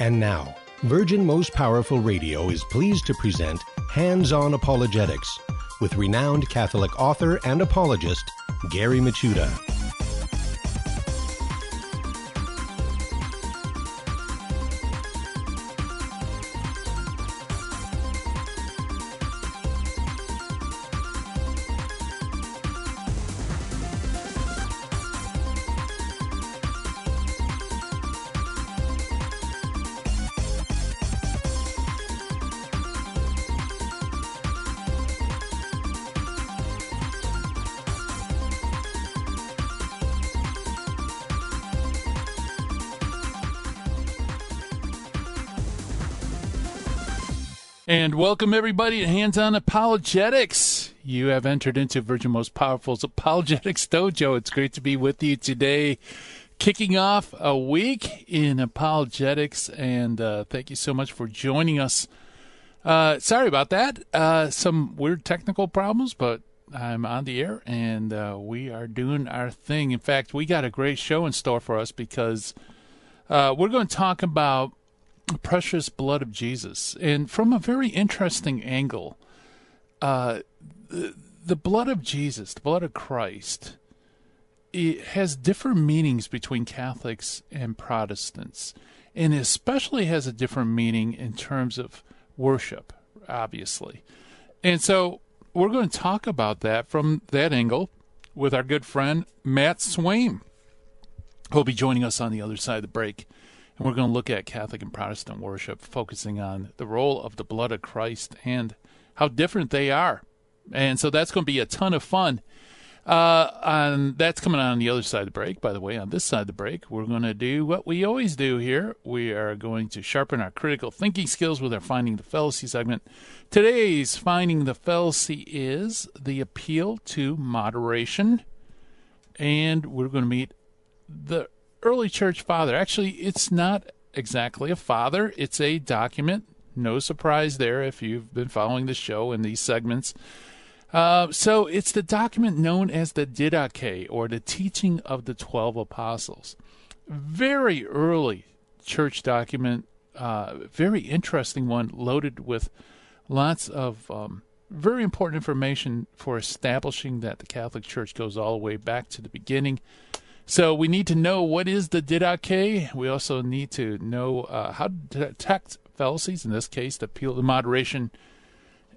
And now, Virgin Most Powerful Radio is pleased to present Hands On Apologetics with renowned Catholic author and apologist Gary Michuta. Welcome everybody to Hands On Apologetics. You have entered into Virgin Most Powerful's Apologetics Dojo. It's great to be with you today, kicking off a week in apologetics. And uh, thank you so much for joining us. Uh, sorry about that. Uh, some weird technical problems, but I'm on the air and uh, we are doing our thing. In fact, we got a great show in store for us because uh, we're going to talk about precious blood of Jesus. And from a very interesting angle, uh, the, the blood of Jesus, the blood of Christ, it has different meanings between Catholics and Protestants, and especially has a different meaning in terms of worship, obviously. And so we're going to talk about that from that angle with our good friend Matt Swaim, who'll be joining us on the other side of the break. And we're going to look at Catholic and Protestant worship, focusing on the role of the blood of Christ and how different they are. And so that's going to be a ton of fun. Uh, and that's coming on the other side of the break. By the way, on this side of the break, we're going to do what we always do here. We are going to sharpen our critical thinking skills with our Finding the Fallacy segment. Today's Finding the Fallacy is the appeal to moderation. And we're going to meet the early church father. Actually, it's not exactly a father, it's a document. No surprise there if you've been following the show in these segments. Uh, so it's the document known as the Didache, or the Teaching of the Twelve Apostles. Very early church document, uh, very interesting one, loaded with lots of um, very important information for establishing that the Catholic Church goes all the way back to the beginning. So we need to know what is the didache. We also need to know uh, how to detect fallacies, in this case, the appeal to moderation.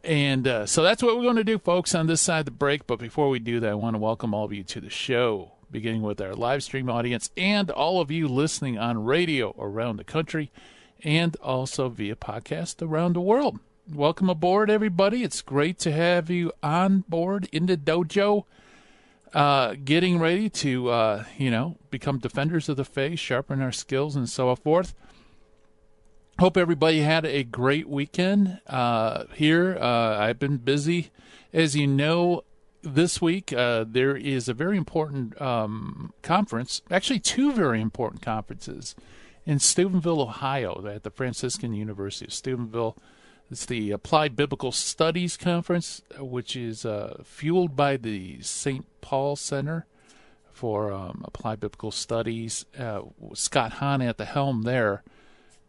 And uh, so that's what we're going to do, folks, on this side of the break. But before we do that, I want to welcome all of you to the show, beginning with our live stream audience and all of you listening on radio around the country and also via podcast around the world. Welcome aboard, everybody. It's great to have you on board in the dojo uh, getting ready to, uh, you know, become defenders of the faith, sharpen our skills, and so forth. Hope everybody had a great weekend uh, here. Uh, I've been busy. As you know, this week uh, there is a very important um, conference, actually, two very important conferences in Steubenville, Ohio, at the Franciscan University of Steubenville. It's the Applied Biblical Studies Conference, which is uh, fueled by the St. Paul Center for um, Applied Biblical Studies. Uh, Scott Hahn at the helm there.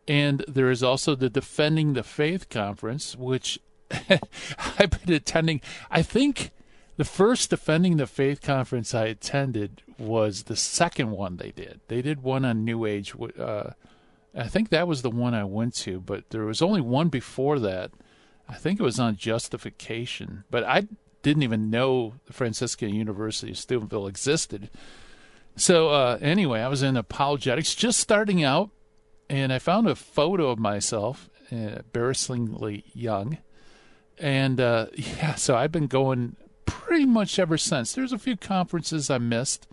And there is also the Defending the Faith Conference, which I've been attending. I think the first Defending the Faith conference I attended was the second one they did. They did one on New Age. Uh, I think that was the one I went to, but there was only one before that. I think it was on justification, but I didn't even know the Franciscan University of Steubenville existed. So uh, anyway, I was in apologetics, just starting out, and I found a photo of myself, uh, embarrassingly young, and uh, yeah, so I've been going pretty much ever since. There's a few conferences I missed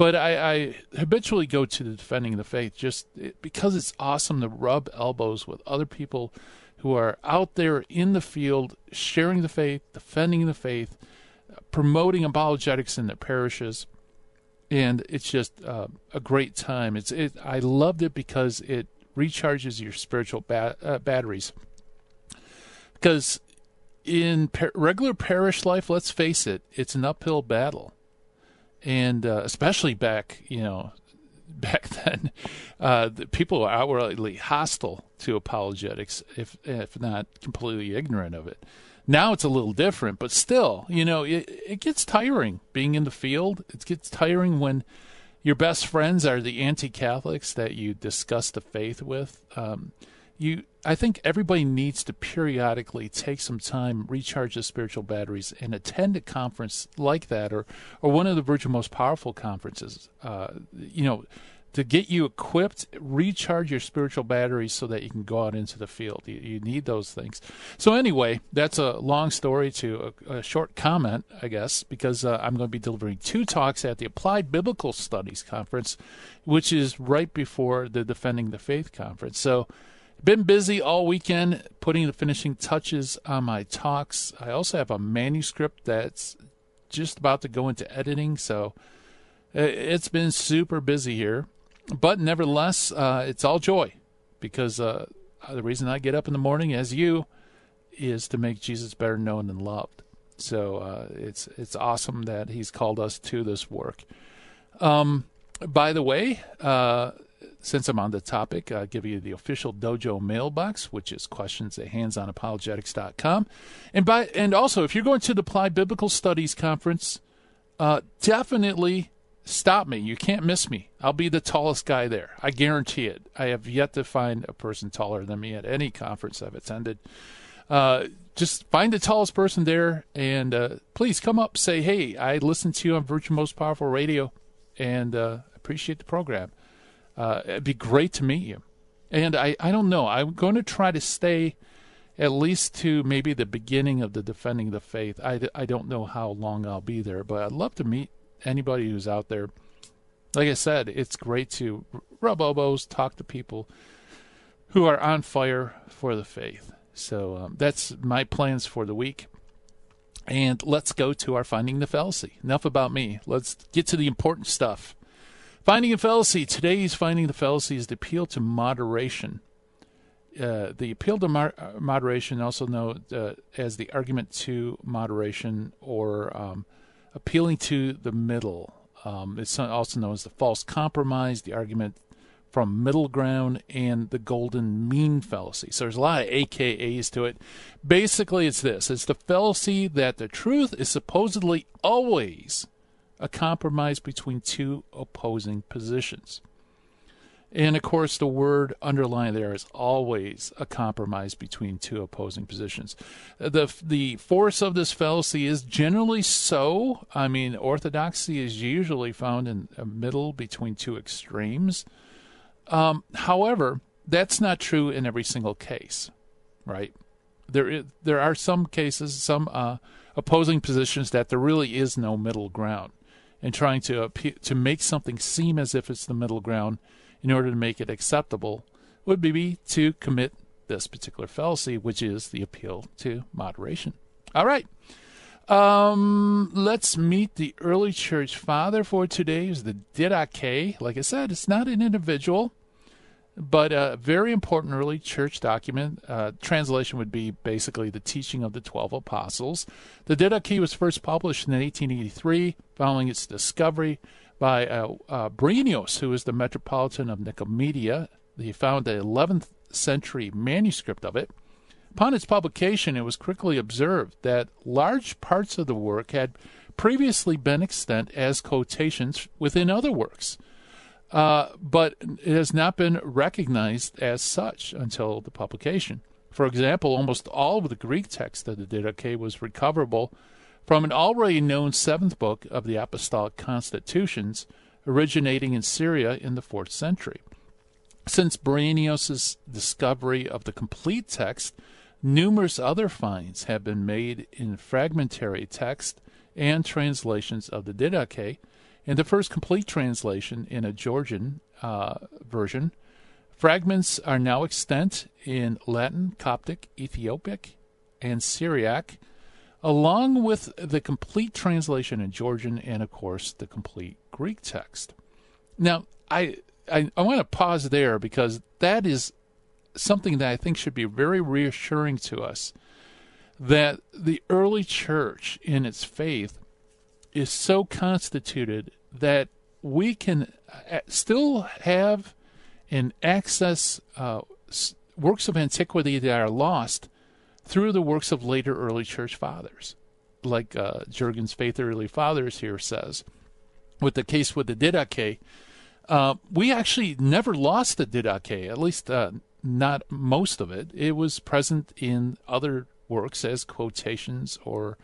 but I, I, habitually go to the defending the faith just because it's awesome to rub elbows with other people who are out there in the field sharing the faith, defending the faith, promoting apologetics in their parishes, and it's just uh, a great time. It's it, I loved it because it recharges your spiritual ba- uh, batteries. Because in par- regular parish life, let's face it, it's an uphill battle and uh, especially back, you know, back then, uh, the people were outrightly hostile to apologetics, if if not completely ignorant of it. Now it's a little different, but still, you know, it, it gets tiring being in the field. It gets tiring when your best friends are the anti-Catholics that you discuss the faith with. Um, you I think everybody needs to periodically take some time, recharge the spiritual batteries, and attend a conference like that, or or one of the Virgin Most Powerful conferences. Uh, you know, to get you equipped, recharge your spiritual batteries so that you can go out into the field. You, you need those things. So anyway, that's a long story to a, a short comment, I guess, because uh, I'm going to be delivering two talks at the Applied Biblical Studies conference, which is right before the Defending the Faith conference. So been busy all weekend putting the finishing touches on my talks. I also have a manuscript that's just about to go into editing, so it's been super busy here. But nevertheless, uh, it's all joy because uh, the reason I get up in the morning, as you, is to make Jesus better known and loved. So uh, it's it's awesome that He's called us to this work. Um, by the way, uh, since I'm on the topic, I'll give you the official dojo mailbox, which is questions at handsonapologetics.com. And by and also, if you're going to the Applied Biblical Studies conference, uh, definitely stop me. You can't miss me. I'll be the tallest guy there. I guarantee it. I have yet to find a person taller than me at any conference I've attended. Uh, just find the tallest person there and uh, please come up say hey i listened to you on virgin most powerful radio and uh, appreciate the program uh, it'd be great to meet you. And I, I don't know. I'm going to try to stay at least to maybe the beginning of the defending the faith. I, I don't know how long I'll be there, but I'd love to meet anybody who's out there. Like I said, it's great to rub elbows, talk to people who are on fire for the faith. So um, that's my plans for the week. And let's go to our finding the fallacy. Enough about me. Let's get to the important stuff. Finding a fallacy. Today's finding the fallacy is the appeal to moderation. Uh, the appeal to mar- uh, moderation, also known uh, as the argument to moderation or um, appealing to the middle. Um, it's also known as the false compromise, the argument from middle ground, and the golden mean fallacy. So there's a lot of AKAs to it. Basically, it's this it's the fallacy that the truth is supposedly always a compromise between two opposing positions. And of course, the word underlying there is always a compromise between two opposing positions. The, the force of this fallacy is generally so. I mean, orthodoxy is usually found in a middle between two extremes. Um, however, that's not true in every single case, right? There, is, there are some cases, some uh, opposing positions that there really is no middle ground and trying to to make something seem as if it's the middle ground in order to make it acceptable would be to commit this particular fallacy, which is the appeal to moderation. All right. Um, let's meet the early church father for today. Is the Didache. Like I said, it's not an individual but a very important early church document. Uh, translation would be basically the teaching of the 12 apostles. The Didache was first published in 1883 following its discovery by uh, uh, who was the metropolitan of Nicomedia. He found an 11th century manuscript of it. Upon its publication, it was quickly observed that large parts of the work had previously been extant as quotations within other works. Uh, but it has not been recognized as such until the publication. For example, almost all of the Greek text of the Didache was recoverable from an already known seventh book of the Apostolic Constitutions, originating in Syria in the fourth century. Since Bryennios' discovery of the complete text, numerous other finds have been made in fragmentary text and translations of the Didache, in the first complete translation in a Georgian uh, version, fragments are now extant in Latin, Coptic, Ethiopic, and Syriac, along with the complete translation in Georgian and, of course, the complete Greek text. Now, I, I, I want to pause there because that is something that I think should be very reassuring to us that the early church in its faith is so constituted that we can uh, still have and access uh, works of antiquity that are lost through the works of later early church fathers, like uh, Jurgen's Faith Early Fathers here says. With the case with the Didache, uh, we actually never lost the Didache, at least uh, not most of it. It was present in other works as quotations or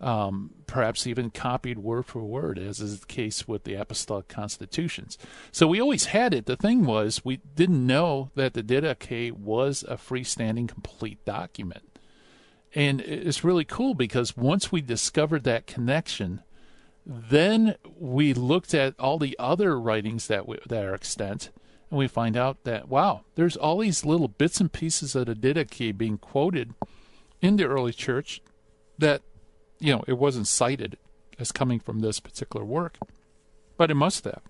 um, perhaps even copied word for word, as is the case with the apostolic constitutions. So we always had it. The thing was, we didn't know that the Didache was a freestanding, complete document. And it's really cool because once we discovered that connection, then we looked at all the other writings that we, that are extant, and we find out that wow, there's all these little bits and pieces of the Didache being quoted in the early church that you know, it wasn't cited as coming from this particular work, but it must have.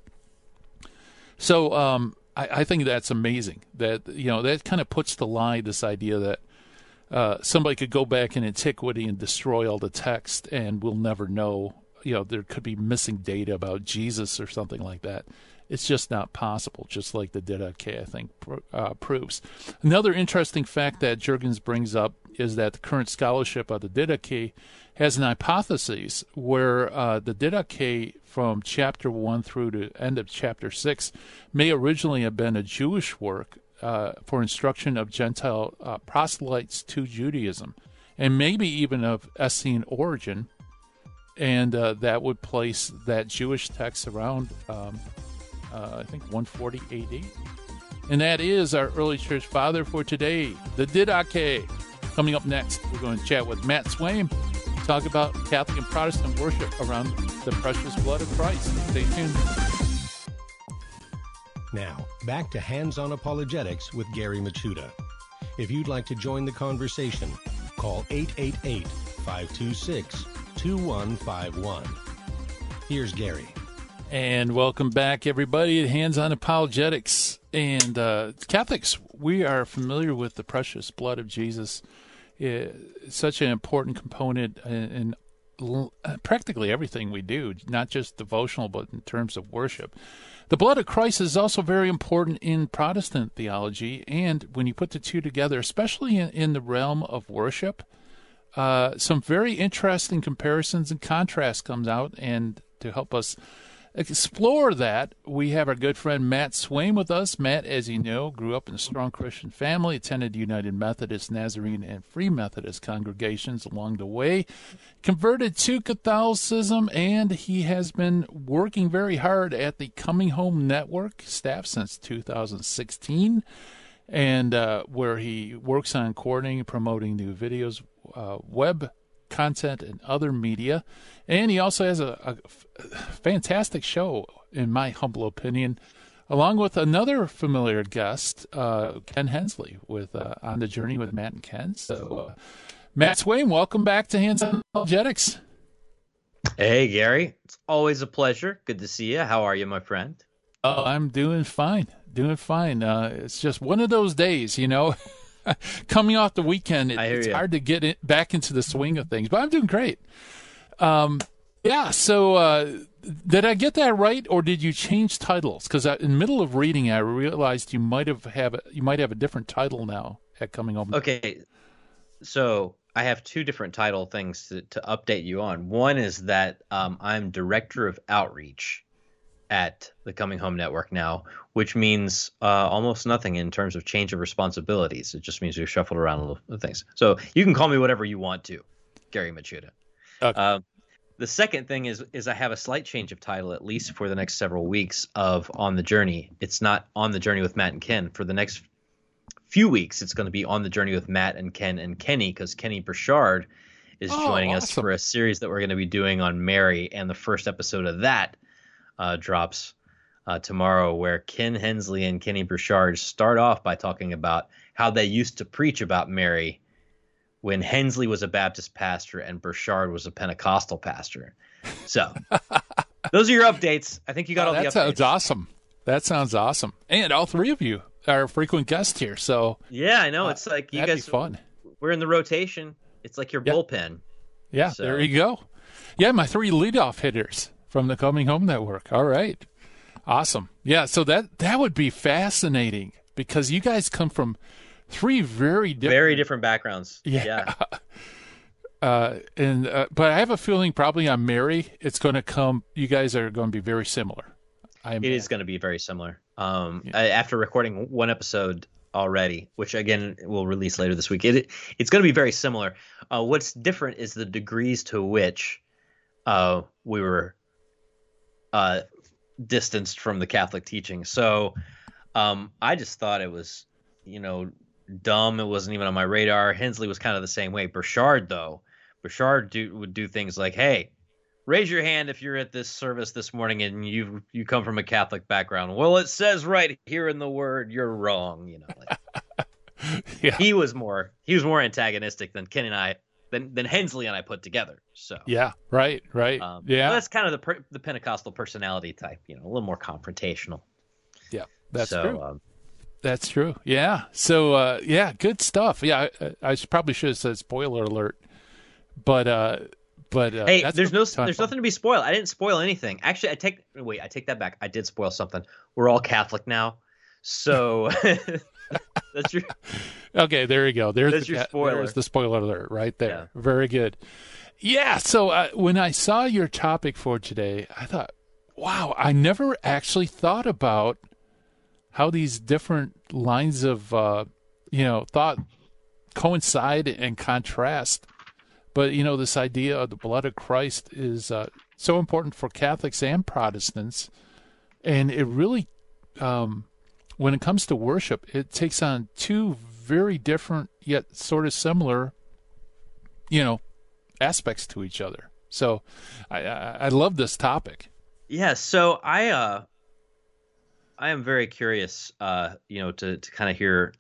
So um, I, I, think that's amazing. That you know that kind of puts to lie this idea that uh, somebody could go back in antiquity and destroy all the text, and we'll never know. You know, there could be missing data about Jesus or something like that. It's just not possible, just like the Didache, I think, uh, proves. Another interesting fact that Jurgens brings up is that the current scholarship of the Didache has an hypothesis where uh, the Didache from chapter 1 through to end of chapter 6 may originally have been a Jewish work uh, for instruction of Gentile uh, proselytes to Judaism, and maybe even of Essene origin, and uh, that would place that Jewish text around, um, uh, I think, 140 AD. And that is our early church father for today, the Didache. Coming up next, we're going to chat with Matt Swaim talk about Catholic and Protestant worship around the precious blood of Christ. Stay tuned. Now, back to Hands on Apologetics with Gary Michuta. If you'd like to join the conversation, call 888 526 2151. Here's Gary. And welcome back, everybody, to Hands on Apologetics. And uh, Catholics, we are familiar with the precious blood of Jesus such an important component in, in practically everything we do, not just devotional, but in terms of worship. The blood of Christ is also very important in Protestant theology, and when you put the two together, especially in, in the realm of worship, uh, some very interesting comparisons and contrasts comes out, and to help us explore that, we have our good friend Matt Swaim with us. Matt, as you know, grew up in a strong Christian family, attended United Methodist, Nazarene, and Free Methodist congregations along the way, converted to Catholicism, and he has been working very hard at the Coming Home Network staff since 2016 and uh, where he works on coordinating and promoting new videos, uh, web content and other media. And he also has a, a fantastic show, in my humble opinion, along with another familiar guest, uh, Ken Hensley, with uh, On the Journey with Matt and Ken. So, uh, Matt Swaim, welcome back to Hands on Apologetics. Hey, Gary. It's always a pleasure. Good to see you. How are you, my friend? Oh, I'm doing fine. Doing fine. Uh, it's just one of those days, you know. coming off the weekend, it, it's you. hard to get it back into the swing of things. But I'm doing great. Um, yeah. So uh, did I get that right, or did you change titles? Because in the middle of reading, I realized you might have have a, you might have a different title now at coming home. Okay. So I have two different title things to, to update you on. One is that um, I'm director of outreach at the Coming Home Network now, which means uh, almost nothing in terms of change of responsibilities. It just means we've shuffled around a little things. So you can call me whatever you want to, Gary Michuta. Okay. Uh, the second thing is is I have a slight change of title at least for the next several weeks of On the Journey. It's not On the Journey with Matt and Ken for the next few weeks. It's going to be On the Journey with Matt and Ken and Kenny because Kenny Burchard is oh, joining awesome. us for a series that we're going to be doing on Mary, and the first episode of that uh, drops uh, tomorrow, where Ken Hensley and Kenny Burchard start off by talking about how they used to preach about Mary when Hensley was a Baptist pastor and Burchard was a Pentecostal pastor. So, those are your updates. I think you got oh, all the updates. That sounds awesome. That sounds awesome. And all three of you are frequent guests here. So yeah, I know. Uh, it's like you guys. fun. We're in the rotation. It's like your bullpen. Yeah, so. there you go. Yeah, my three leadoff hitters from the Coming Home Network. All right. Awesome. Yeah. So that that would be fascinating because you guys come from three very different, very different backgrounds. Yeah. yeah. Uh, and uh, but I have a feeling probably on Mary, it's going to come. You guys are going to be very similar. I it is going to be very similar. Um, yeah. after recording one episode already, which again will release later this week, it it's going to be very similar. Uh, what's different is the degrees to which uh, we were uh, distanced from the Catholic teaching. So um, I just thought it was, you know, dumb. It wasn't even on my radar. Hensley was kind of the same way. Burchard, though, Burchard do, would do things like, "Hey, raise your hand if you're at this service this morning and you you come from a Catholic background." Well, it says right here in the Word, you're wrong. You know, like, yeah. he was more he was more antagonistic than Ken and I than than Hensley and I put together. So yeah, right, right, um, yeah. that's kind of the the Pentecostal personality type. You know, a little more confrontational. Yeah, that's so, true. Um, that's true. Yeah. So uh, yeah, good stuff. Yeah, I, I probably should have said spoiler alert but uh, but uh, hey, there's no there's fun. nothing to be spoiled. I didn't spoil anything. Actually, I take wait, I take that back. I did spoil something. We're all Catholic now, so that's your. Okay, there you go. There's the, your spoiler. There's the spoiler alert right there. Yeah. Very good. Yeah. So uh, when I saw your topic for today, I thought, wow, I never actually thought about how these different lines of uh, you know thought coincide and contrast but you know, this idea of the blood of Christ is uh, so important for Catholics and Protestants, and it really, um, when it comes to worship, it takes on two very different yet sort of similar, you know, aspects to each other. So, I I, I love this topic. Yeah. So I uh, I am very curious, uh, you know, to to kind of hear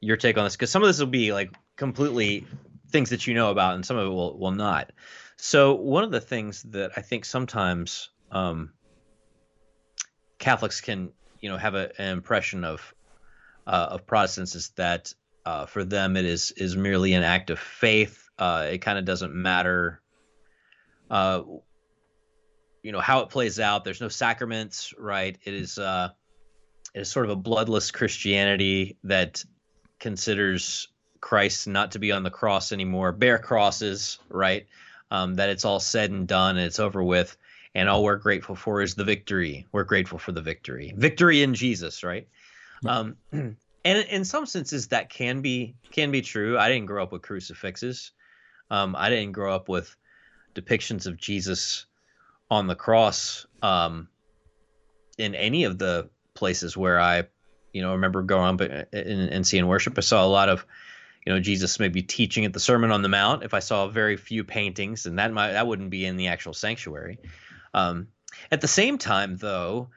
your take on this because some of this will be like completely things that you know about, and some of it will will not. So one of the things that I think sometimes um, Catholics can you know have a, an impression of uh, of Protestants is that uh, for them it is is merely an act of faith. Uh, it kind of doesn't matter, uh, you know, how it plays out. There's no sacraments, right? It is uh, it is sort of a bloodless Christianity that considers Christ not to be on the cross anymore, bare crosses, right? Um, that it's all said and done and it's over with. And all we're grateful for is the victory. We're grateful for the victory. Victory in Jesus, right? Um, and in some senses, that can be can be true. I didn't grow up with crucifixes. Um, I didn't grow up with depictions of Jesus on the cross um, in any of the places where I, you know, remember going up and, and seeing worship. I saw a lot of you know Jesus maybe teaching at the Sermon on the Mount. If I saw very few paintings, and that might that wouldn't be in the actual sanctuary. Um, at the same time, though,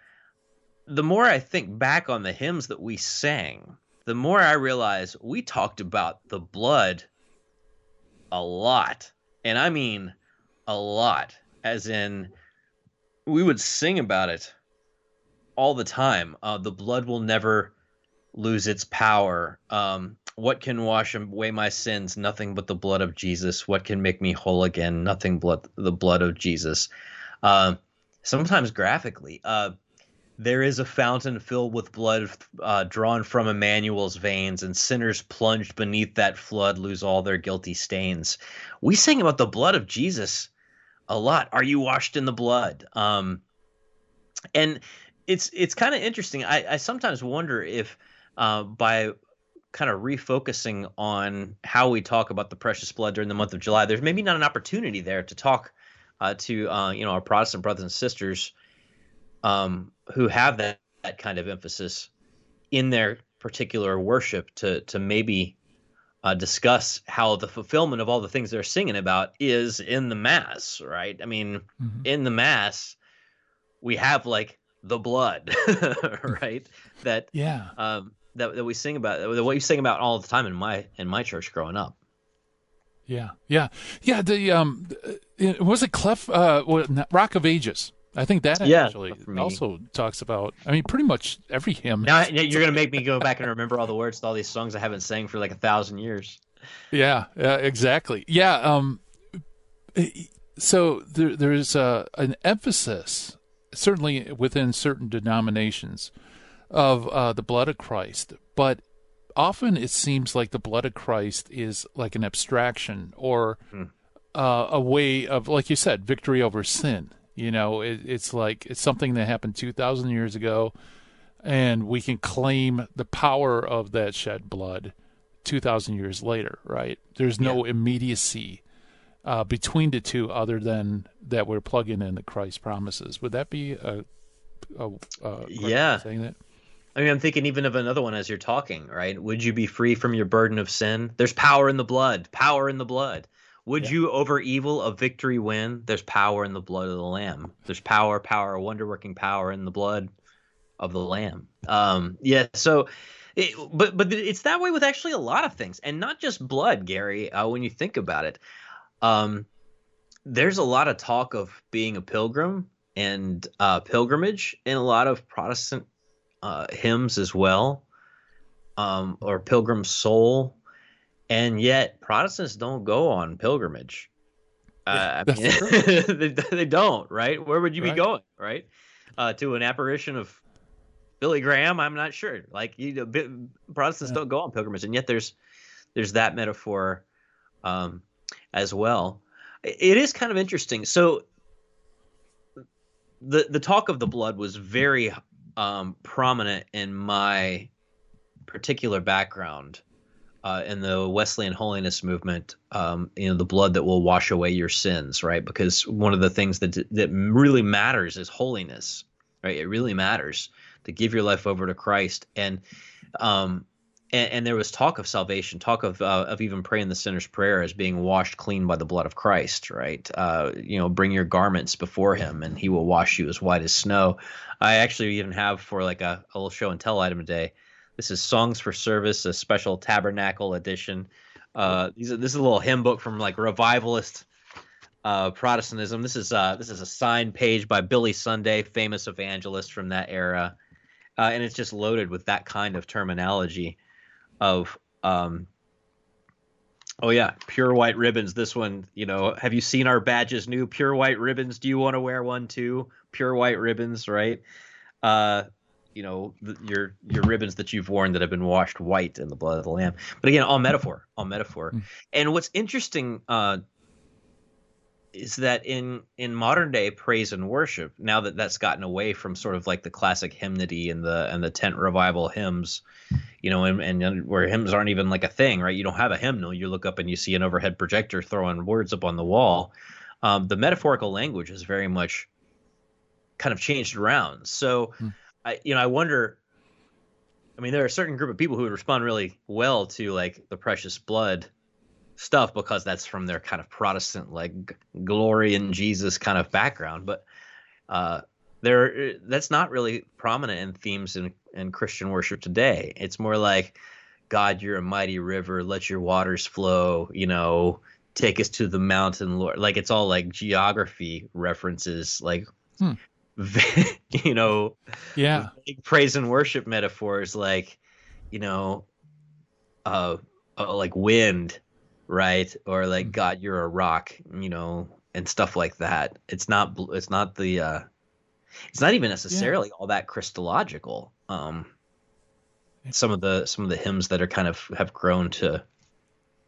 the more I think back on the hymns that we sang, the more I realize we talked about the blood a lot, and I mean a lot, as in we would sing about it all the time. Uh, the blood will never lose its power. Um, what can wash away my sins? Nothing but the blood of Jesus. What can make me whole again? Nothing but the blood of Jesus. Uh, sometimes graphically, uh, there is a fountain filled with blood uh, drawn from Emmanuel's veins, and sinners plunged beneath that flood lose all their guilty stains. We sing about the blood of Jesus a lot. Are you washed in the blood? Um, and it's it's kind of interesting. I, I sometimes wonder if uh, by kind of refocusing on how we talk about the precious blood during the month of July, there's maybe not an opportunity there to talk uh, to uh, you know our Protestant brothers and sisters um, who have that, that kind of emphasis in their particular worship to to maybe uh, discuss how the fulfillment of all the things they're singing about is in the mass, right? I mean, mm-hmm. in the mass, we have like the blood, right? That yeah. Um, that, that we sing about that what you sing about all the time in my in my church growing up. Yeah, yeah, yeah. The um, was it Clef? Uh, Rock of Ages. I think that yeah, actually also talks about. I mean, pretty much every hymn. Now you're gonna make me go back and remember all the words to all these songs I haven't sang for like a thousand years. Yeah, yeah, exactly. Yeah. Um. So there, there's uh, an emphasis certainly within certain denominations of uh, the blood of Christ, but often it seems like the blood of Christ is like an abstraction or hmm. uh, a way of, like you said, victory over sin. You know, it, it's like it's something that happened 2,000 years ago, and we can claim the power of that shed blood 2,000 years later, right? There's no yeah. immediacy uh, between the two other than that we're plugging in the Christ promises. Would that be a, a, a yeah saying that? I mean, I'm thinking even of another one as you're talking, right? Would you be free from your burden of sin? There's power in the blood, power in the blood. Would yeah. you over evil a victory win? There's power in the blood of the lamb. There's power, power, wonder working power in the blood of the lamb. Um, yeah, so it, but but it's that way with actually a lot of things, and not just blood, Gary. Uh, when you think about it, um, there's a lot of talk of being a pilgrim and uh, pilgrimage in a lot of Protestant uh, hymns as well, um, or pilgrim soul, and yet Protestants don't go on pilgrimage. Uh, I mean, they, they, don't, right? Where would you right. be going, right? Uh, to an apparition of Billy Graham? I'm not sure. Like you know, Protestants yeah. don't go on pilgrimage, and yet there's there's that metaphor um, as well. It is kind of interesting. So the the talk of the blood was very um, prominent in my particular background uh, in the Wesleyan holiness movement. Um, you know, the blood that will wash away your sins, right? Because one of the things that that really matters is holiness, right? It really matters to give your life over to Christ, and um, and, and, there was talk of salvation, talk of uh, of even praying the sinner's prayer as being washed clean by the blood of Christ, right? Uh, you know, bring your garments before Him, and He will wash you as white as snow. I actually even have for like a, a little show and tell item today. This is Songs for Service, a special Tabernacle edition. Uh, these are, this is a little hymn book from like revivalist uh, Protestantism. This is uh, this is a signed page by Billy Sunday, famous evangelist from that era, uh, and it's just loaded with that kind of terminology of um, oh yeah pure white ribbons this one you know have you seen our badges new? Pure white ribbons do you want to wear one too? Pure white ribbons right? Uh you know the, your your ribbons that you've worn that have been washed white in the blood of the lamb. But again all metaphor all metaphor. Mm. and what's interesting uh is that in in modern day praise and worship now that that's gotten away from sort of like the classic hymnody and the and the tent revival hymns you know and, and where hymns aren't even like a thing right? You don't have a hymnal. You look up and you see an overhead projector throwing words up on the wall. Um, the metaphorical language is very much kind of changed around. So hmm. i you know i wonder i mean there are a certain group of people who would respond really well to like the precious blood stuff because that's from their kind of Protestant like glory in Jesus kind of background. But uh, there, that's not really prominent in themes in, in Christian worship today. It's more like, God, you're a mighty river. Let your waters flow. You know, take us to the mountain, Lord. Like it's all like geography references, like. Hmm. you know, yeah, praise and worship metaphors like, you know, uh, uh like wind right? Or like, mm-hmm. God, you're a rock, you know, and stuff like that. It's not. It's not the. uh It's not even necessarily yeah. all that Christological. Um, some of the some of the hymns that are kind of have grown to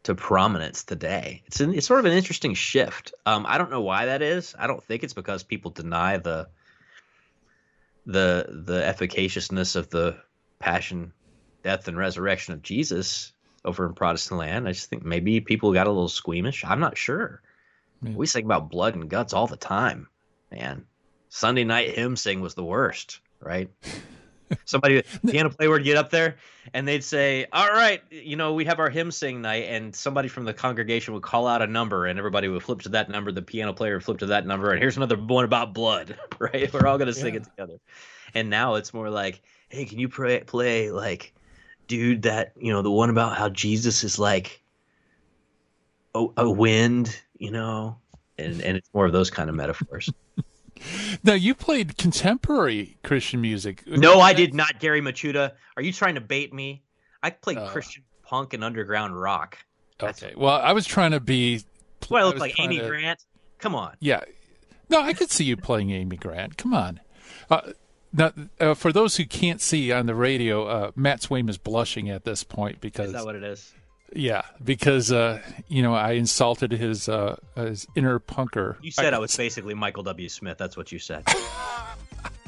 to prominence today. It's an, it's sort of an interesting shift. Um, I don't know why that is. I don't think it's because people deny the the the efficaciousness of the passion, death, and resurrection of Jesus over in Protestant land. I just think maybe people got a little squeamish. I'm not sure. Yeah. We sing about blood and guts all the time, man. Sunday night hymn sing was the worst, right? Somebody piano player would get up there and they'd say, "All right, you know, we have our hymn sing night," and somebody from the congregation would call out a number, and everybody would flip to that number. The piano player would flip to that number, and here's another one about blood, right? We're all gonna sing yeah. it together. And now it's more like, "Hey, can you pray, play like dude that you know the one about how jesus is like a, a wind you know and and it's more of those kind of metaphors. Now you played contemporary christian music. No i did not gary michuta are you trying to bait me? I played uh, christian punk and underground rock. That's okay. Well i was trying to be what i look like amy to... grant? Come on. Yeah. No i could see you playing amy grant. Come on. Uh, now, uh, for those who can't see on the radio, uh, Matt Swaim is blushing at this point because is that what it is? Yeah, because uh, you know I insulted his uh, his inner punker. You said I, I was basically Michael W. Smith. That's what you said.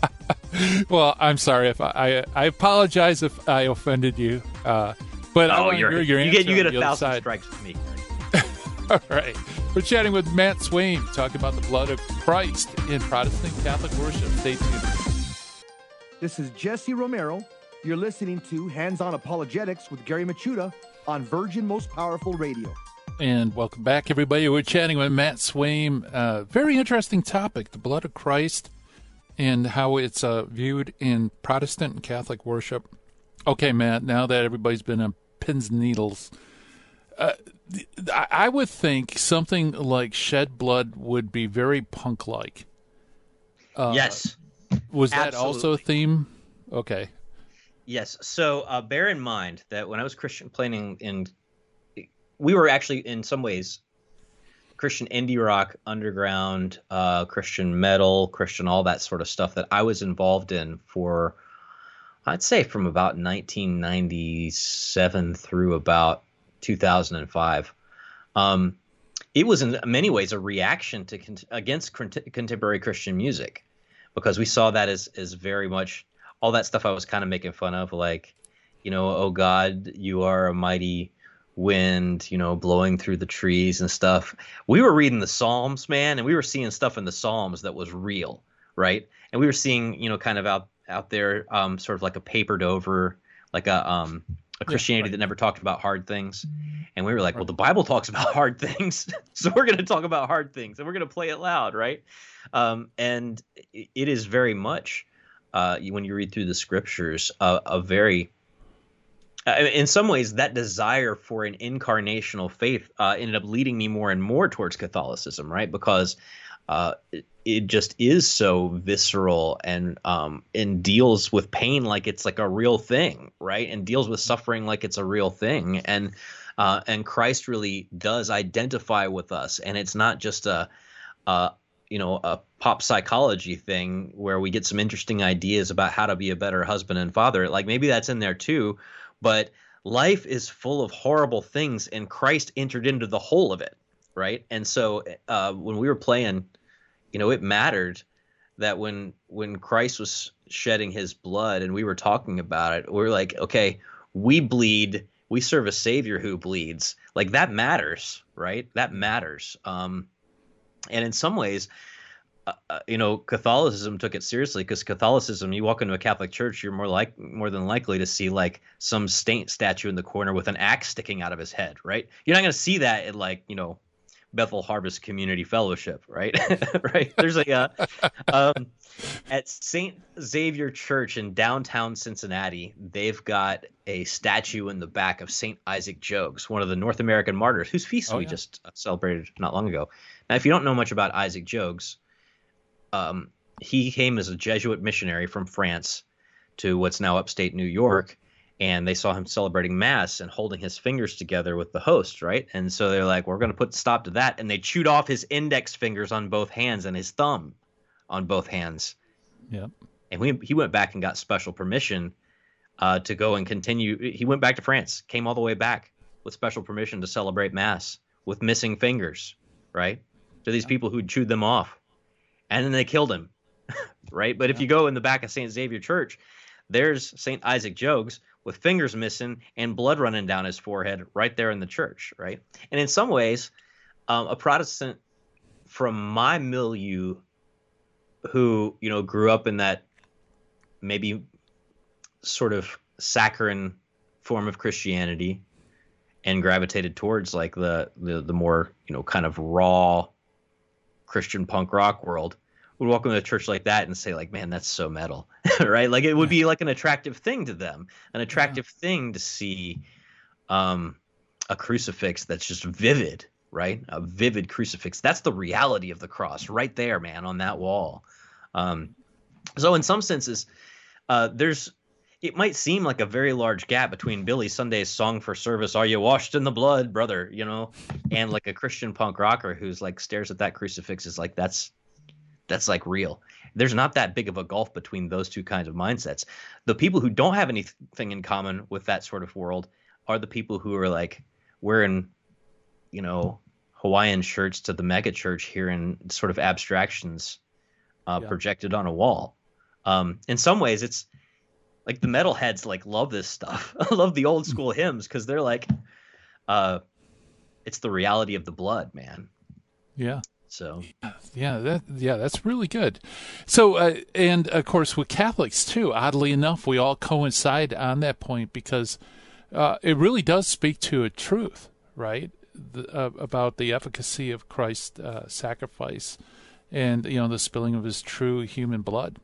well, I'm sorry if I, I, I apologize if I offended you. Uh, but oh, you're, your you get you get a thousand strikes from me. All right, we're chatting with Matt Swaim, talking about the blood of Christ in Protestant Catholic worship. Stay tuned. This is Jesse Romero. You're listening to Hands On Apologetics with Gary Michuta on Virgin Most Powerful Radio. And welcome back, everybody. We're chatting with Matt Swaim. Uh, very interesting topic the blood of Christ and how it's uh, viewed in Protestant and Catholic worship. Okay, Matt, now that everybody's been on pins and needles, uh, I would think something like Shed Blood would be very punk like. Uh, yes. Was that Absolutely. also a theme? Okay. Yes. So uh, bear in mind that when I was Christian planning, in, we were actually in some ways Christian indie rock, underground, uh, Christian metal, Christian all that sort of stuff that I was involved in for, I'd say from about 1997 through about 2005. Um, it was in many ways a reaction to against contemporary Christian music because we saw that as as very much all that stuff I was kind of making fun of, like, you know, oh God, you are a mighty wind, you know, blowing through the trees and stuff. We were reading the Psalms, man, and we were seeing stuff in the Psalms that was real, right? And we were seeing, you know, kind of out out there, um, sort of like a papered over, like a um a Christianity yeah, right. that never talked about hard things. And we were like, well, the Bible talks about hard things, so we're going to talk about hard things, and we're going to play it loud, right? Um, and it is very much uh, when you read through the scriptures uh, a very in some ways, that desire for an incarnational faith uh, ended up leading me more and more towards Catholicism, right? Because uh, it, just is so visceral and um, and deals with pain like it's like a real thing, right? And deals with suffering like it's a real thing, and uh, and Christ really does identify with us, and it's not just a, a you know a pop psychology thing where we get some interesting ideas about how to be a better husband and father. Like maybe that's in there too but life is full of horrible things, and Christ entered into the whole of it, right? And so uh, when we were playing, you know, it mattered that when when Christ was shedding His blood and we were talking about it, we are like, okay, we bleed. We serve a Savior who bleeds. Like that matters, right? That matters. Um, and in some ways, uh, uh, you know, Catholicism took it seriously because Catholicism, you walk into a Catholic church, you're more like more than likely to see like some saint statue in the corner with an axe sticking out of his head, right? You're not going to see that at like you know Bethel Harvest Community Fellowship, right? right? There's a uh, um, at Saint Xavier Church in downtown Cincinnati, they've got a statue in the back of Saint Isaac Jogues, one of the North American martyrs, whose feast oh, we yeah. just celebrated not long ago. Now, if you don't know much about Isaac Jogues, um, he came as a Jesuit missionary from France to what's now upstate New York, and they saw him celebrating mass and holding his fingers together with the host, right? And so they're like, "We're going to put stop to that," and they chewed off his index fingers on both hands and his thumb on both hands. Yeah. And we, he went back and got special permission uh, to go and continue. He went back to France, came all the way back with special permission to celebrate mass with missing fingers, right? To these people who chewed them off and then they killed him, right? But if you go in the back of St. Xavier Church, there's St. Isaac Jogues with fingers missing and blood running down his forehead right there in the church, right? And in some ways, um, a Protestant from my milieu who, you know, grew up in that maybe sort of saccharine form of Christianity and gravitated towards like the, the the more, you know, kind of raw Christian punk rock world would walk into a church like that and say like man that's so metal right like it would be like an attractive thing to them an attractive yeah. thing to see um, a crucifix that's just vivid right a vivid crucifix that's the reality of the cross right there man on that wall um, so in some senses uh, there's it might seem like a very large gap between Billy Sunday's song for service, Are You Washed in the Blood, brother? You know, and like a Christian punk rocker who's like stares at that crucifix is like, that's that's like real. There's not that big of a gulf between those two kinds of mindsets. The people who don't have anything in common with that sort of world are the people who are like wearing, you know, Hawaiian shirts to the mega church here in sort of abstractions uh, yeah. projected on a wall. Um, in some ways, it's like the metalheads like love this stuff. I love the old school hymns because they're like, uh, it's the reality of the blood, man. Yeah. So yeah, that yeah, that's really good. So uh, and of course with Catholics too, oddly enough, we all coincide on that point because uh, it really does speak to a truth, right, the, uh, about the efficacy of Christ's uh, sacrifice and you know the spilling of His true human blood.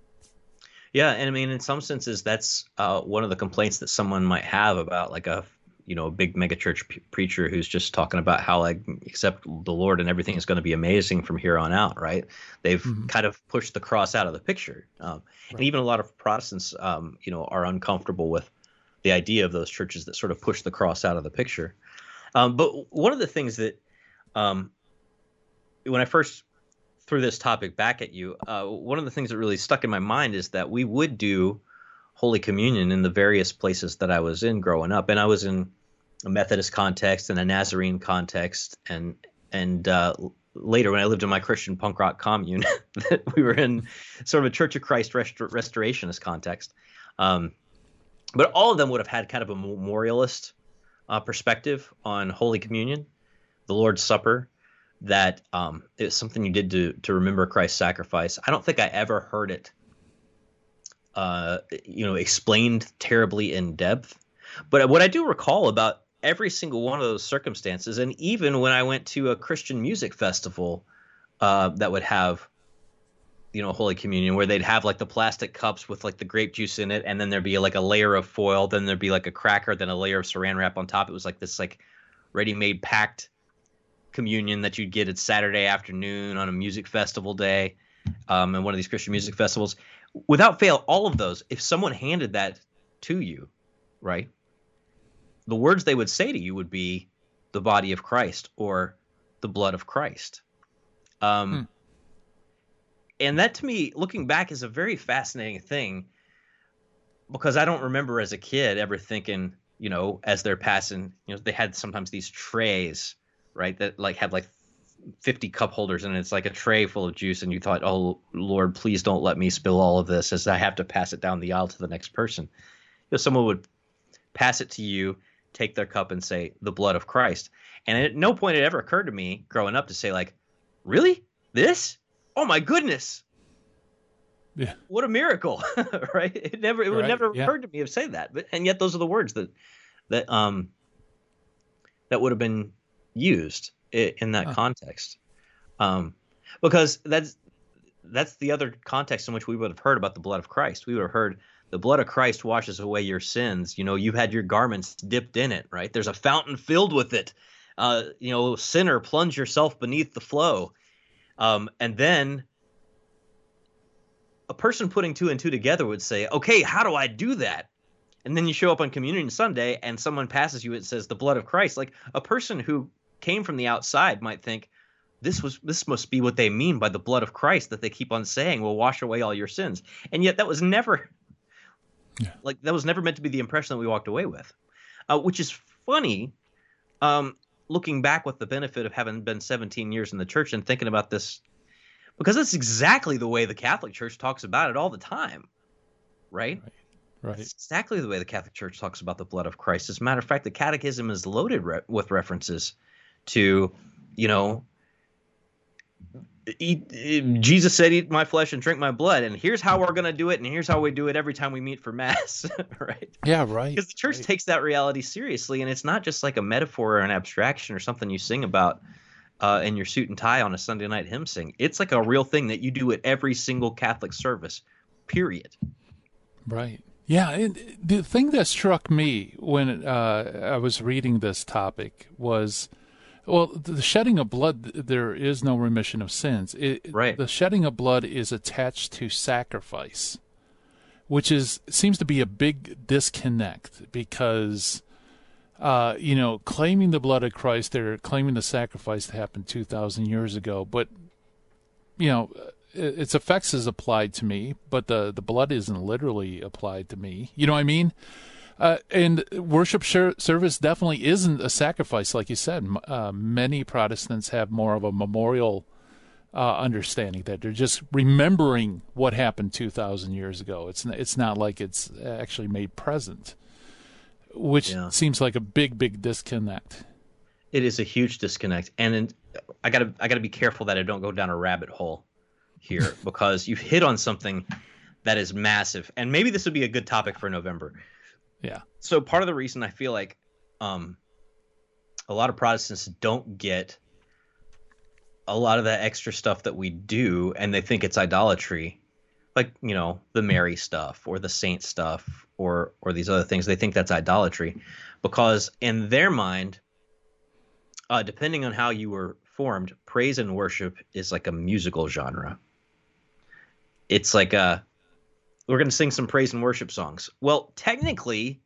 Yeah, and I mean, in some senses, that's uh, one of the complaints that someone might have about like a you know a big megachurch p- preacher who's just talking about how like accept the Lord and everything is going to be amazing from here on out, right? They've mm-hmm. kind of pushed the cross out of the picture, um, right. and even a lot of Protestants, um, you know, are uncomfortable with the idea of those churches that sort of push the cross out of the picture. Um, but one of the things that um, when I first threw this topic back at you, uh, one of the things that really stuck in my mind is that we would do Holy Communion in the various places that I was in growing up, and I was in a Methodist context and a Nazarene context, and and uh, later when I lived in my Christian punk rock commune, that we were in sort of a Church of Christ rest- restorationist context. Um, but all of them would have had kind of a memorialist uh, perspective on Holy Communion, the Lord's Supper, that um, it's something you did to to remember Christ's sacrifice. I don't think I ever heard it uh, you know, explained terribly in depth. But what I do recall about every single one of those circumstances, and even when I went to a Christian music festival uh, that would have, you know, a Holy Communion, where they'd have like the plastic cups with like the grape juice in it, and then there'd be like a layer of foil, then there'd be like a cracker, then a layer of saran wrap on top. It was like this like ready-made packed communion that you'd get at Saturday afternoon on a music festival day, um, in one of these Christian music festivals without fail, all of those, if someone handed that to you, right, the words they would say to you would be the body of Christ or the blood of Christ. Um, hmm. And that to me, looking back, is a very fascinating thing because I don't remember as a kid ever thinking, you know, as they're passing, you know, they had sometimes these trays, right, that like had like 50 cup holders and it's like a tray full of juice and you thought oh lord please don't let me spill all of this as i have to pass it down the aisle to the next person you know someone would pass it to you take their cup and say the blood of christ and at no point it ever occurred to me growing up to say like really this oh my goodness yeah what a miracle right it never it right. would never yeah. occur to me to say that but and yet those are the words that that um that would have been used in that huh. context, um, because that's that's the other context in which we would have heard about the blood of Christ. We would have heard the blood of Christ washes away your sins. You know, you had your garments dipped in it, right? There's a fountain filled with it. Uh, you know, sinner, plunge yourself beneath the flow. Um, and then a person putting two and two together would say, okay, how do I do that? And then you show up on Communion Sunday and someone passes you, it says the blood of Christ. Like a person who came from the outside might think this was this must be what they mean by the blood of Christ that they keep on saying will wash away all your sins. And yet that was never yeah. like that was never meant to be the impression that we walked away with. Uh, which is funny um, looking back with the benefit of having been 17 years in the church and thinking about this because that's exactly the way the Catholic Church talks about it all the time. Right? right. Right. Exactly the way the Catholic Church talks about the blood of Christ. As a matter of fact, the Catechism is loaded re- with references to, you know, eat, Jesus said, "Eat my flesh and drink my blood," and here's how we're gonna do it, and here's how we do it every time we meet for mass, right? Yeah, right. Because the church right. takes that reality seriously, and it's not just like a metaphor or an abstraction or something you sing about uh, in your suit and tie on a Sunday night hymn sing. It's like a real thing that you do at every single Catholic service. Period. Right. Yeah, the thing that struck me when uh, I was reading this topic was well, the shedding of blood, there is no remission of sins. It, right. The shedding of blood is attached to sacrifice, which is seems to be a big disconnect because, uh, you know, claiming the blood of Christ, they're claiming the sacrifice that happened two thousand years ago, but you know, its effects is applied to me, but the the blood isn't literally applied to me. You know what I mean? Uh, and worship service definitely isn't a sacrifice, like you said. Uh, many Protestants have more of a memorial uh, understanding that they're just remembering what happened two thousand years ago. It's it's not like it's actually made present, which yeah. seems like a big big disconnect. It is a huge disconnect, and in, I gotta I gotta be careful that I don't go down a rabbit hole here because you've hit on something that is massive, and maybe this would be a good topic for November. Yeah. So part of the reason I feel like um, a lot of Protestants don't get a lot of that extra stuff that we do and they think it's idolatry like you know the mary stuff or the saint stuff or or these other things they think that's idolatry because in their mind uh, depending on how you were formed praise and worship is like a musical genre it's like a we're going to sing some praise and worship songs well technically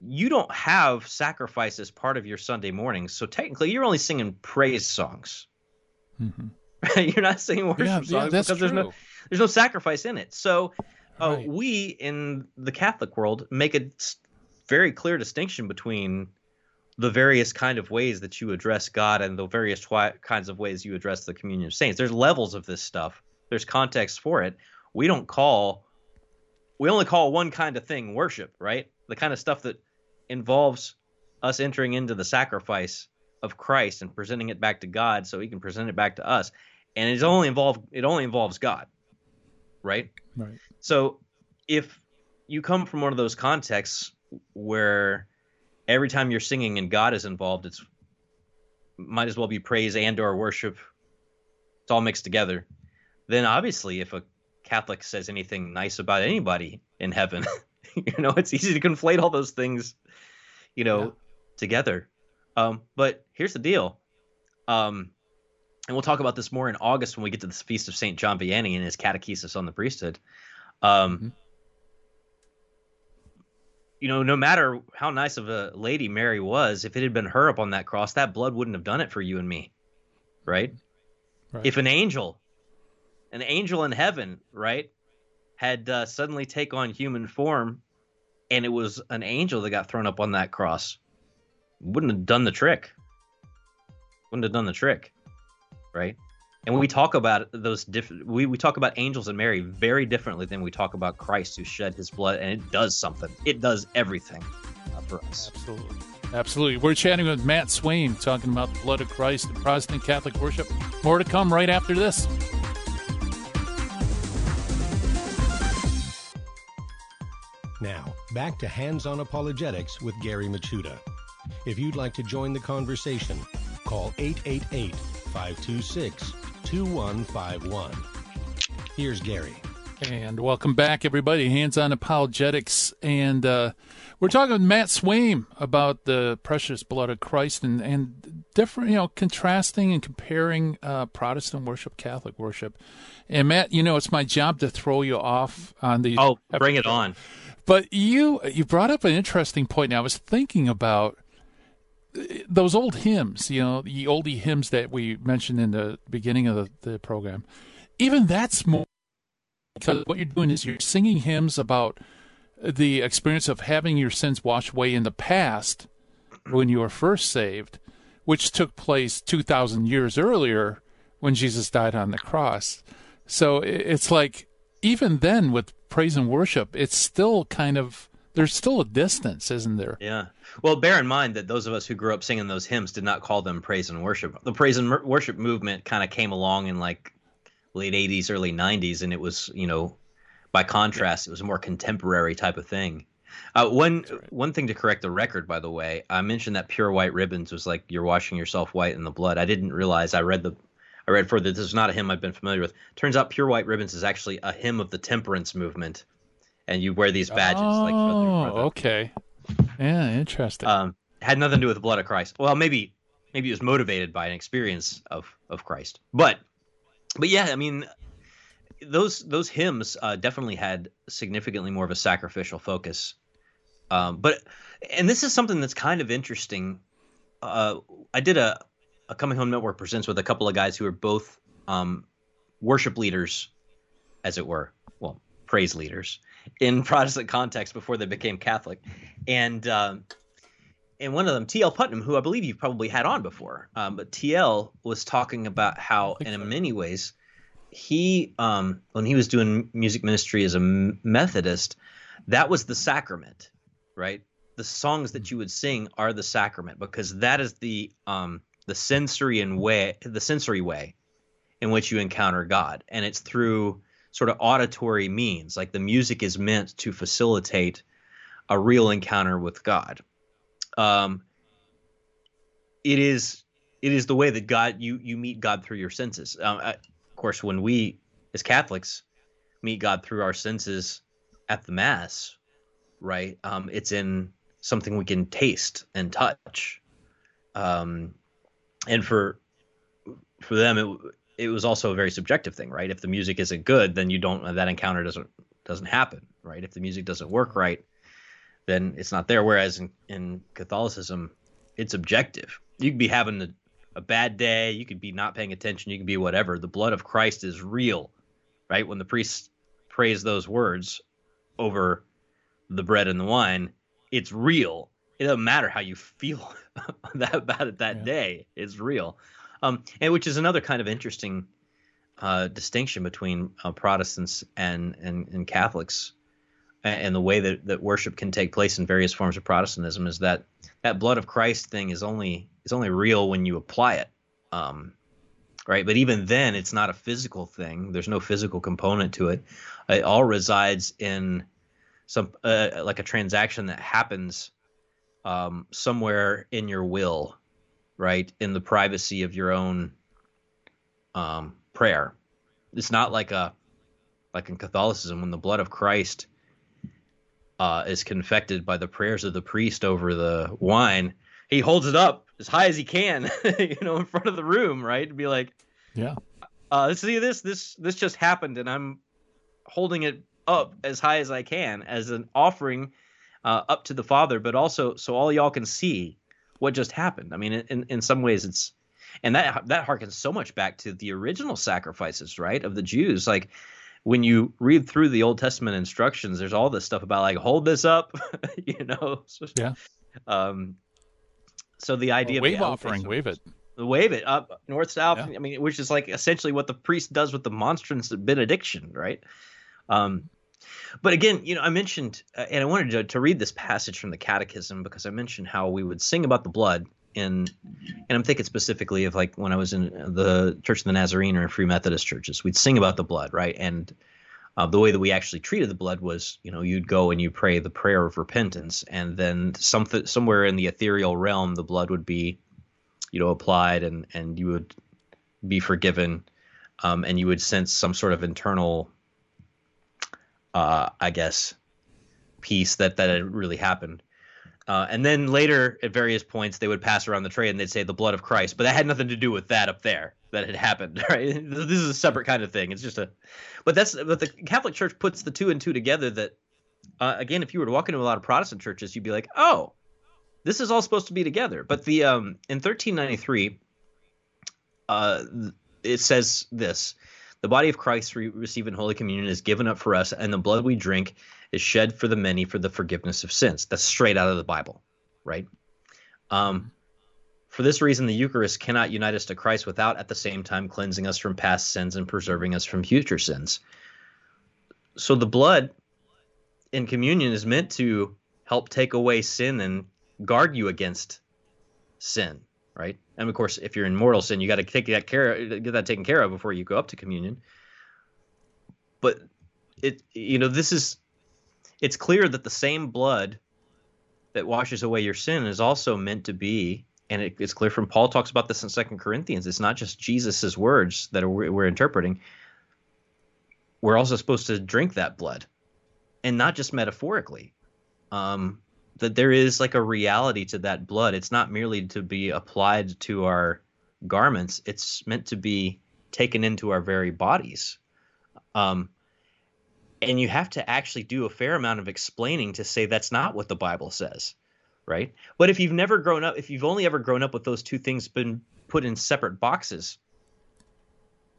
you don't have sacrifice as part of your sunday mornings so technically you're only singing praise songs Mm-hmm. You're not singing worship yeah, songs yeah, because true. there's no there's no sacrifice in it. So uh, right. we in the Catholic world make a very clear distinction between the various kind of ways that you address God and the various twi- kinds of ways you address the communion of saints. There's levels of this stuff. There's context for it. We don't call we only call one kind of thing worship, right? The kind of stuff that involves us entering into the sacrifice of Christ and presenting it back to God so he can present it back to us. And it's only involved it only involves God. Right? Right. So if you come from one of those contexts where every time you're singing and God is involved, it's might as well be praise and or worship. It's all mixed together. Then obviously if a Catholic says anything nice about anybody in heaven, you know, it's easy to conflate all those things, you know, yeah. together. Um, but here's the deal. Um, and we'll talk about this more in August when we get to the feast of Saint John Vianney and his catechesis on the priesthood. Um, mm-hmm. You know, no matter how nice of a lady Mary was, if it had been her up on that cross, that blood wouldn't have done it for you and me, right? right. If an angel, an angel in heaven, right, had uh, suddenly take on human form, and it was an angel that got thrown up on that cross, wouldn't have done the trick. Wouldn't have done the trick, right? And we talk about those different, we, we talk about angels and Mary very differently than we talk about Christ who shed his blood, and it does something. It does everything uh, for us. Absolutely. Absolutely. We're chatting with Matt Swaim, talking about the blood of Christ and Protestant Catholic worship. More to come right after this. Now, back to Hands on Apologetics with Gary Michuta. If you'd like to join the conversation, call 888 526 2151. Here's Gary. And welcome back, everybody. Hands on apologetics. And uh, we're talking with Matt Swaim about the precious blood of Christ and, and different, you know, contrasting and comparing uh, Protestant worship, Catholic worship. And Matt, you know, it's my job to throw you off on the. Oh, bring it on. But you you brought up an interesting point. Now, I was thinking about those old hymns, you know, the oldie hymns that we mentioned in the beginning of the, the program, even that's more because what you're doing is you're singing hymns about the experience of having your sins washed away in the past when you were first saved, which took place 2,000 years earlier when Jesus died on the cross. So it's like, even then with praise and worship, it's still kind of there's still a distance, isn't there? Yeah. Well, bear in mind that those of us who grew up singing those hymns did not call them praise and worship. The praise and worship movement kind of came along in like late 80s, early 90s, and it was, you know, by contrast, it was a more contemporary type of thing. Uh, one right. one thing to correct the record, by the way, I mentioned that pure white ribbons was like you're washing yourself white in the blood. I didn't realize. I read the I read further. This is not a hymn I've been familiar with. Turns out, pure white ribbons is actually a hymn of the temperance movement and you wear these badges. Oh, like for the, okay. Yeah, interesting. Um, had nothing to do with the blood of Christ. Well, maybe maybe it was motivated by an experience of of Christ, but but yeah, I mean, those those hymns uh, definitely had significantly more of a sacrificial focus. Um, but and this is something that's kind of interesting. Uh, I did a a Coming Home Network presents with a couple of guys who are both um, worship leaders, as it were, well, praise leaders in Protestant context before they became Catholic, and um, and one of them, T.L. Putnam, who I believe you've probably had on before, um, but T.L. was talking about how, in so. many ways, he um, when he was doing music ministry as a Methodist, that was the sacrament, right? The songs that you would sing are the sacrament because that is the um, the sensory and way the sensory way in which you encounter God, and it's through sort of auditory means. Like the music is meant to facilitate a real encounter with God. Um, it is it is the way that God you you meet God through your senses. Um, I, of course, when we as Catholics meet God through our senses at the Mass, right? Um, it's in something we can taste and touch. Um, and for for them, it it was also a very subjective thing, right? If the music isn't good, then you don't that encounter doesn't doesn't happen, right? If the music doesn't work right, then it's not there. Whereas in, in Catholicism, it's objective. You could be having a, a bad day, you could be not paying attention, you could be whatever. The blood of Christ is real, right? When the priest prays those words over the bread and the wine, it's real. It doesn't matter how you feel that about it that yeah. day. It's real um, and which is another kind of interesting uh, distinction between uh, Protestants and, and, and Catholics, and, and, the way that, that worship can take place in various forms of Protestantism is that that blood of Christ thing is only is only real when you apply it, um, right? But even then, it's not a physical thing. There's no physical component to it. It all resides in some uh, like a transaction that happens um, somewhere in your will right? In the privacy of your own um, prayer. It's not like a like in catholicism when the blood of christ uh, is confected by the prayers of the priest over the wine he holds it up as high as he can you know in front of the room right? To be like yeah. uh see this this this just happened and i'm holding it up as high as i can as an offering uh, up to the father but also so all y'all can see what just happened. I mean, in in some ways, it's and that that harkens so much back to the original sacrifices, right, of the Jews. Like when you read through the Old Testament instructions, there's all this stuff about like hold this up, you know. yeah. Um. So the idea well, wave of offering, wave it. Wave it up north south. Yeah. I mean, which is like essentially what the priest does with the monstrance benediction, right? Um, but again, you know, I mentioned, uh, and I wanted to, to read this passage from the Catechism because I mentioned how we would sing about the blood in, and I'm thinking specifically of like when I was in the Church of the Nazarene or Free Methodist churches, we'd sing about the blood, right? And uh, the way that we actually treated the blood was, you know, you'd go and you pray the prayer of repentance, and then something somewhere in the ethereal realm, the blood would be, you know, applied, and and you would be forgiven, um, and you would sense some sort of internal uh, I guess, peace that that had really happened. Uh, and then later, at various points, they would pass around the tray and they'd say the blood of Christ, but that had nothing to do with that up there that had happened. Right? This is a separate kind of thing. It's just a, but that's but the Catholic Church puts the two and two together. That uh, again, if you were to walk into a lot of Protestant churches, you'd be like, oh, this is all supposed to be together. But the um, in 1393, uh, it says this: the body of Christ we receive in Holy Communion is given up for us, and the blood we drink is shed for the many for the forgiveness of sins. That's straight out of the Bible, right? Um, for this reason, the Eucharist cannot unite us to Christ without at the same time cleansing us from past sins and preserving us from future sins. So the blood in communion is meant to help take away sin and guard you against sin right? And of course, if you're in mortal sin, you got to take that care, get that taken care of before you go up to communion. But it, you know, this is, it's clear that the same blood that washes away your sin is also meant to be, and it, it's clear from Paul talks about this in Second Corinthians. It's not just Jesus's words that are, we're interpreting. We're also supposed to drink that blood, and not just metaphorically. Um, that there is like a reality to that blood. It's not merely to be applied to our garments. It's meant to be taken into our very bodies. Um, and you have to actually do a fair amount of explaining to say that's not what the Bible says, right? But if you've never grown up, if you've only ever grown up with those two things been put in separate boxes,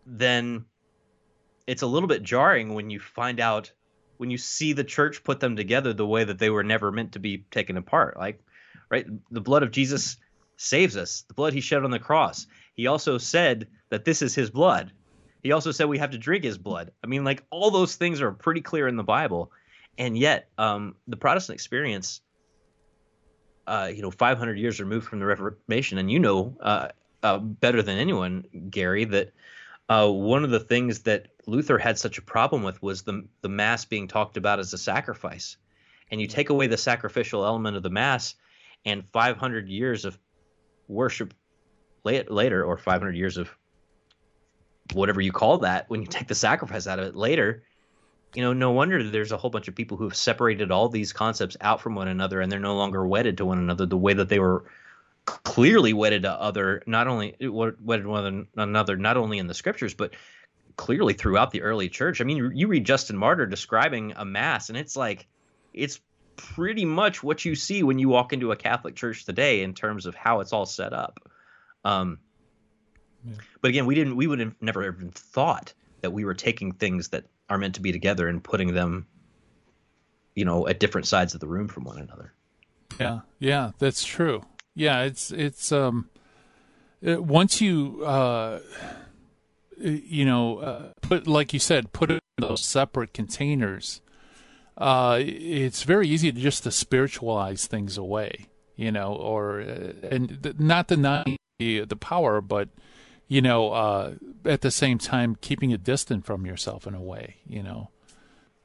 then it's a little bit jarring when you find out when you see the church put them together the way that they were never meant to be taken apart. Like, right, the blood of Jesus saves us. The blood he shed on the cross. He also said that this is his blood. He also said we have to drink his blood. I mean, like all those things are pretty clear in the Bible, and yet um, the Protestant experience, uh, you know, 500 years removed from the Reformation, and you know uh, uh, better than anyone, Gary, that uh, one of the things that Luther had such a problem with was the the mass being talked about as a sacrifice, and you take away the sacrificial element of the mass, and 500 years of worship later, or 500 years of whatever you call that, when you take the sacrifice out of it later, you know, no wonder there's a whole bunch of people who have separated all these concepts out from one another, and they're no longer wedded to one another the way that they were clearly wedded to other, not only wedded one another, not only in the scriptures, but clearly throughout the early church. I mean, you read Justin Martyr describing a mass, and it's like it's pretty much what you see when you walk into a Catholic church today in terms of how it's all set up. Um, yeah. But again, we didn't. We would have never even thought that we were taking things that are meant to be together and putting them, you know, at different sides of the room from one another. Yeah, yeah, that's true. Yeah, it's it's um, it, once you uh, you know, uh, put like you said, put it in those separate containers. Uh, it's very easy to just to spiritualize things away, you know, or uh, and not denying the, the power, but you know, uh, at the same time keeping it distant from yourself in a way, you know.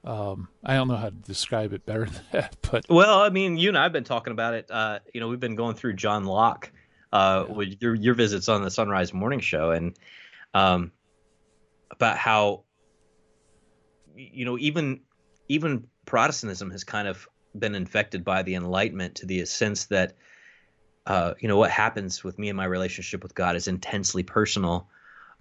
Um, I don't know how to describe it better than that, but well, I mean, you and I've been talking about it. Uh, you know, we've been going through John Locke uh, yeah. with your your visits on the Sunrise Morning Show, and um, about how you know even even Protestantism has kind of been infected by the Enlightenment to the sense that uh, you know what happens with me and my relationship with God is intensely personal.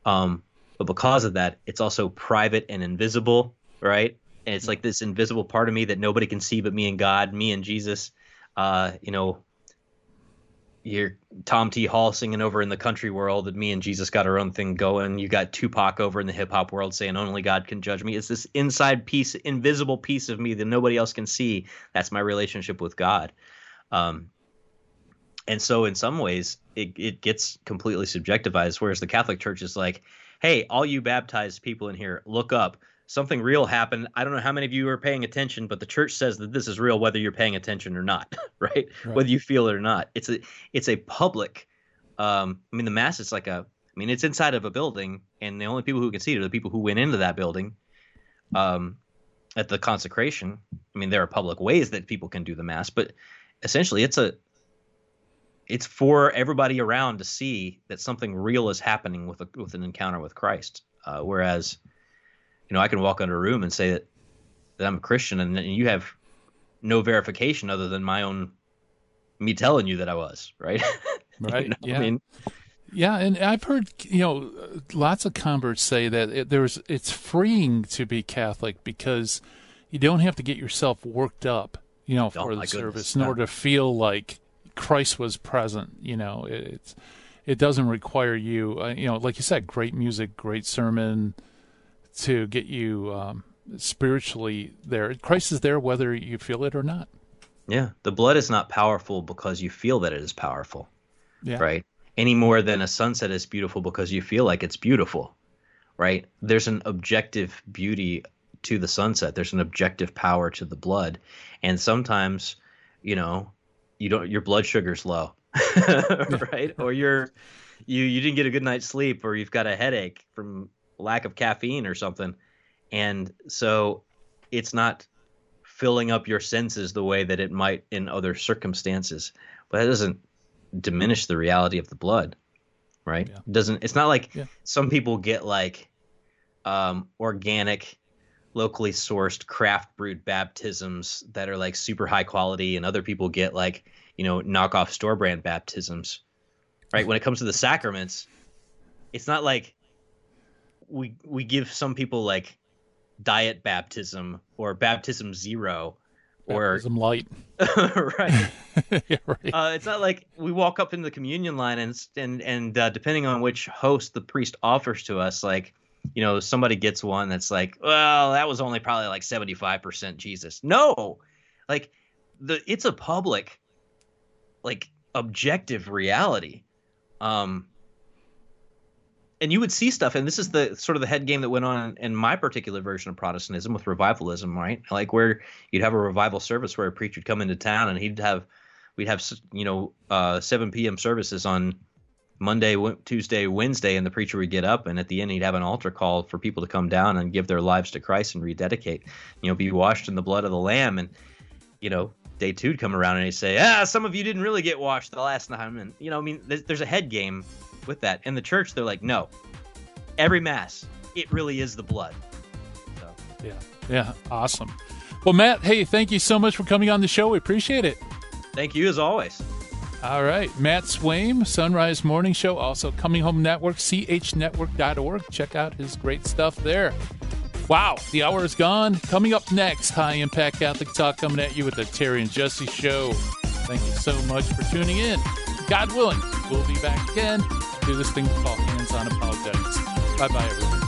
Um, but because of that, it's also private and invisible, right? And it's like this invisible part of me that nobody can see but me and God, me and Jesus. Uh, you know, you're Tom T. Hall singing over in the country world, and me and Jesus got our own thing going. You got Tupac over in the hip hop world saying only God can judge me. It's this inside piece, invisible piece of me that nobody else can see. That's my relationship with God. Um, and so in some ways it, it gets completely subjectivized whereas the catholic church is like hey all you baptized people in here look up something real happened i don't know how many of you are paying attention but the church says that this is real whether you're paying attention or not right, right. whether you feel it or not it's a it's a public um i mean the mass is like a i mean it's inside of a building and the only people who can see it are the people who went into that building um at the consecration i mean there are public ways that people can do the mass but essentially it's a it's for everybody around to see that something real is happening with a, with an encounter with Christ. Uh, whereas, you know, I can walk into a room and say that, that I'm a Christian, and, and you have no verification other than my own me telling you that I was right. Right. you know yeah. I mean, yeah, and I've heard you know lots of converts say that it, there's it's freeing to be Catholic because you don't have to get yourself worked up, you know, for oh, the service in order to feel like Christ was present. You know, it, it doesn't require you. Uh, you know, like you said, great music, great sermon to get you um, spiritually there. Christ is there whether you feel it or not. Yeah, the blood is not powerful because you feel that it is powerful. Yeah. Right. Any more than a sunset is beautiful because you feel like it's beautiful. Right. There's an objective beauty to the sunset. There's an objective power to the blood, and sometimes, you know, you don't your blood sugar's low, right? or you're you you didn't get a good night's sleep, or you've got a headache from lack of caffeine or something, and so it's not filling up your senses the way that it might in other circumstances. But that doesn't diminish the reality of the blood, right? Yeah. It doesn't it's not like yeah. some people get like um, organic locally sourced craft brewed baptisms that are like super high quality and other people get like you know knockoff store brand baptisms right when it comes to the sacraments it's not like we we give some people like diet baptism or baptism zero or baptism light right, yeah, right. Uh, it's not like we walk up in the communion line and and and uh, depending on which host the priest offers to us like you know, somebody gets one that's like, well, that was only probably like 75% Jesus. No, like the it's a public, like objective reality. Um, and you would see stuff, and this is the sort of the head game that went on in my particular version of Protestantism with revivalism, right? Like where you'd have a revival service where a preacher would come into town and he'd have, we'd have, you know, uh, 7 p.m. services on Monday, Tuesday, Wednesday, and the preacher would get up, and at the end, he'd have an altar call for people to come down and give their lives to Christ and rededicate, you know, be washed in the blood of the Lamb. And, you know, day two'd come around and he'd say, ah, some of you didn't really get washed the last time. And, you know, I mean, there's, there's a head game with that. In the church, they're like, no, every Mass, it really is the blood. So. Yeah. Yeah. Awesome. Well, Matt, hey, thank you so much for coming on the show. We appreciate it. Thank you as always. All right. Matt Swaim, Sunrise Morning Show, also Coming Home Network, chnetwork.org. Check out his great stuff there. Wow, the hour is gone. Coming up next, High Impact Catholic Talk coming at you with the Terry and Jesse Show. Thank you so much for tuning in. God willing, we'll be back again to do this thing called Hands on Apologetics. Bye bye, everyone.